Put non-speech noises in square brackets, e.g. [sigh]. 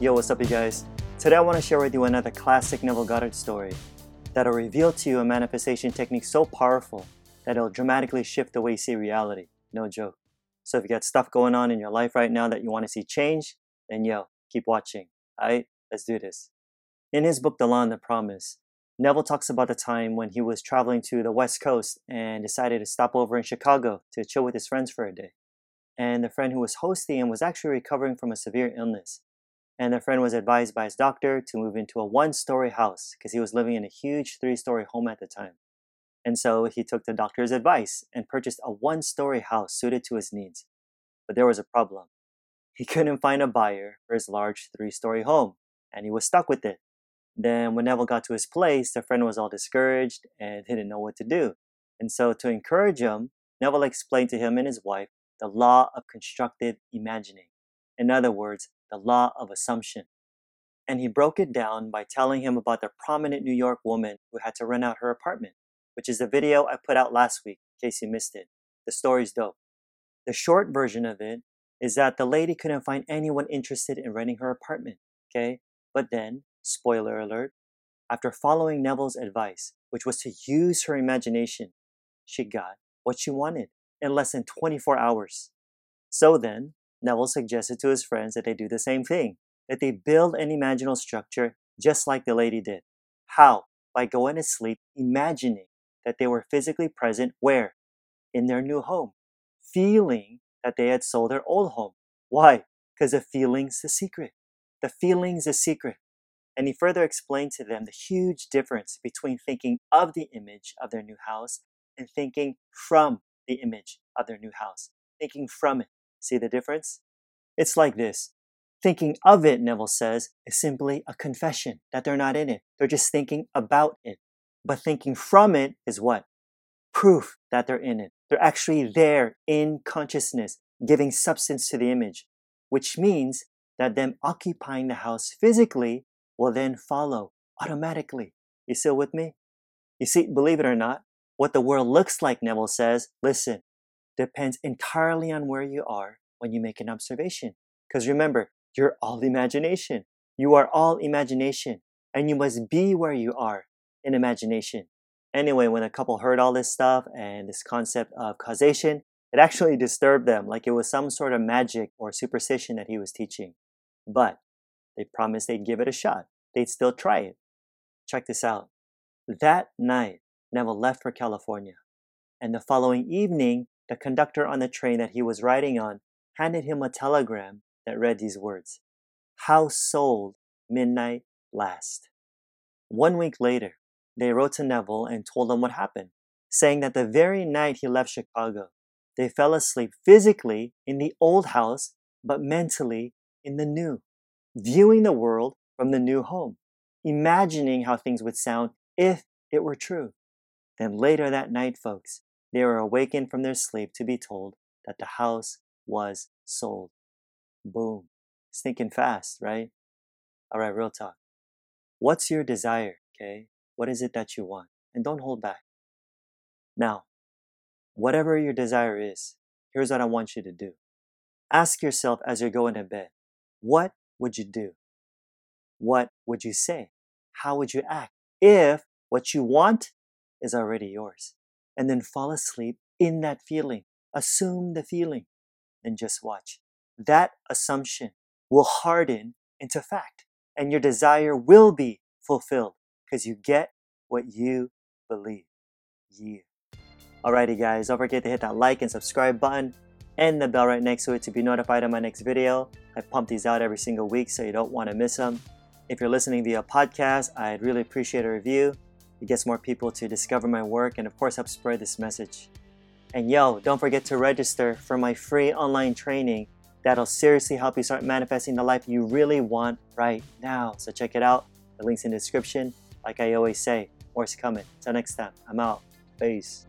Yo, what's up, you guys? Today I want to share with you another classic Neville Goddard story that'll reveal to you a manifestation technique so powerful that it'll dramatically shift the way you see reality. No joke. So if you got stuff going on in your life right now that you want to see change, then yo, keep watching. Alright, let's do this. In his book, The Law and the Promise, Neville talks about the time when he was traveling to the West Coast and decided to stop over in Chicago to chill with his friends for a day. And the friend who was hosting him was actually recovering from a severe illness and the friend was advised by his doctor to move into a one story house because he was living in a huge three story home at the time. And so he took the doctor's advice and purchased a one story house suited to his needs. But there was a problem. He couldn't find a buyer for his large three story home, and he was stuck with it. Then, when Neville got to his place, the friend was all discouraged and didn't know what to do. And so, to encourage him, Neville explained to him and his wife the law of constructive imagining. In other words, the law of assumption. And he broke it down by telling him about the prominent New York woman who had to rent out her apartment, which is the video I put out last week, in case you missed it. The story's dope. The short version of it is that the lady couldn't find anyone interested in renting her apartment, okay? But then, spoiler alert, after following Neville's advice, which was to use her imagination, she got what she wanted in less than 24 hours. So then, Neville suggested to his friends that they do the same thing, that they build an imaginal structure just like the lady did. How? By going to sleep imagining that they were physically present where? In their new home. Feeling that they had sold their old home. Why? Because the feeling's the secret. The feeling's the secret. And he further explained to them the huge difference between thinking of the image of their new house and thinking from the image of their new house. Thinking from it. See the difference? It's like this. Thinking of it, Neville says, is simply a confession that they're not in it. They're just thinking about it. But thinking from it is what? Proof that they're in it. They're actually there in consciousness, giving substance to the image, which means that them occupying the house physically will then follow automatically. You still with me? You see, believe it or not, what the world looks like, Neville says, listen, depends entirely on where you are when you make an observation. Because remember, you're all imagination. You are all imagination, and you must be where you are in imagination. Anyway, when a couple heard all this stuff and this concept of causation, it actually [laughs] disturbed them like it was some sort of magic or superstition that he was teaching. But they promised they'd give it a shot. They'd still try it. Check this out. That night, Neville left for California. And the following evening, the conductor on the train that he was riding on handed him a telegram that read these words House sold, midnight last. One week later, they wrote to Neville and told him what happened, saying that the very night he left Chicago, they fell asleep physically in the old house, but mentally in the new, viewing the world from the new home, imagining how things would sound if it were true. Then later that night, folks, they were awakened from their sleep to be told that the house was sold. Boom. It's thinking fast, right? All right, real talk. What's your desire, okay? What is it that you want? And don't hold back. Now, whatever your desire is, here's what I want you to do. Ask yourself as you're going to bed, what would you do? What would you say? How would you act if what you want is already yours? And then fall asleep in that feeling. Assume the feeling and just watch. That assumption will harden into fact, and your desire will be fulfilled because you get what you believe. Yeah. Alrighty, guys, don't forget to hit that like and subscribe button and the bell right next to it to be notified of my next video. I pump these out every single week so you don't want to miss them. If you're listening via podcast, I'd really appreciate a review. It gets more people to discover my work and, of course, help spread this message. And yo, don't forget to register for my free online training that'll seriously help you start manifesting the life you really want right now. So check it out. The link's in the description. Like I always say, more's coming. Till next time, I'm out. Peace.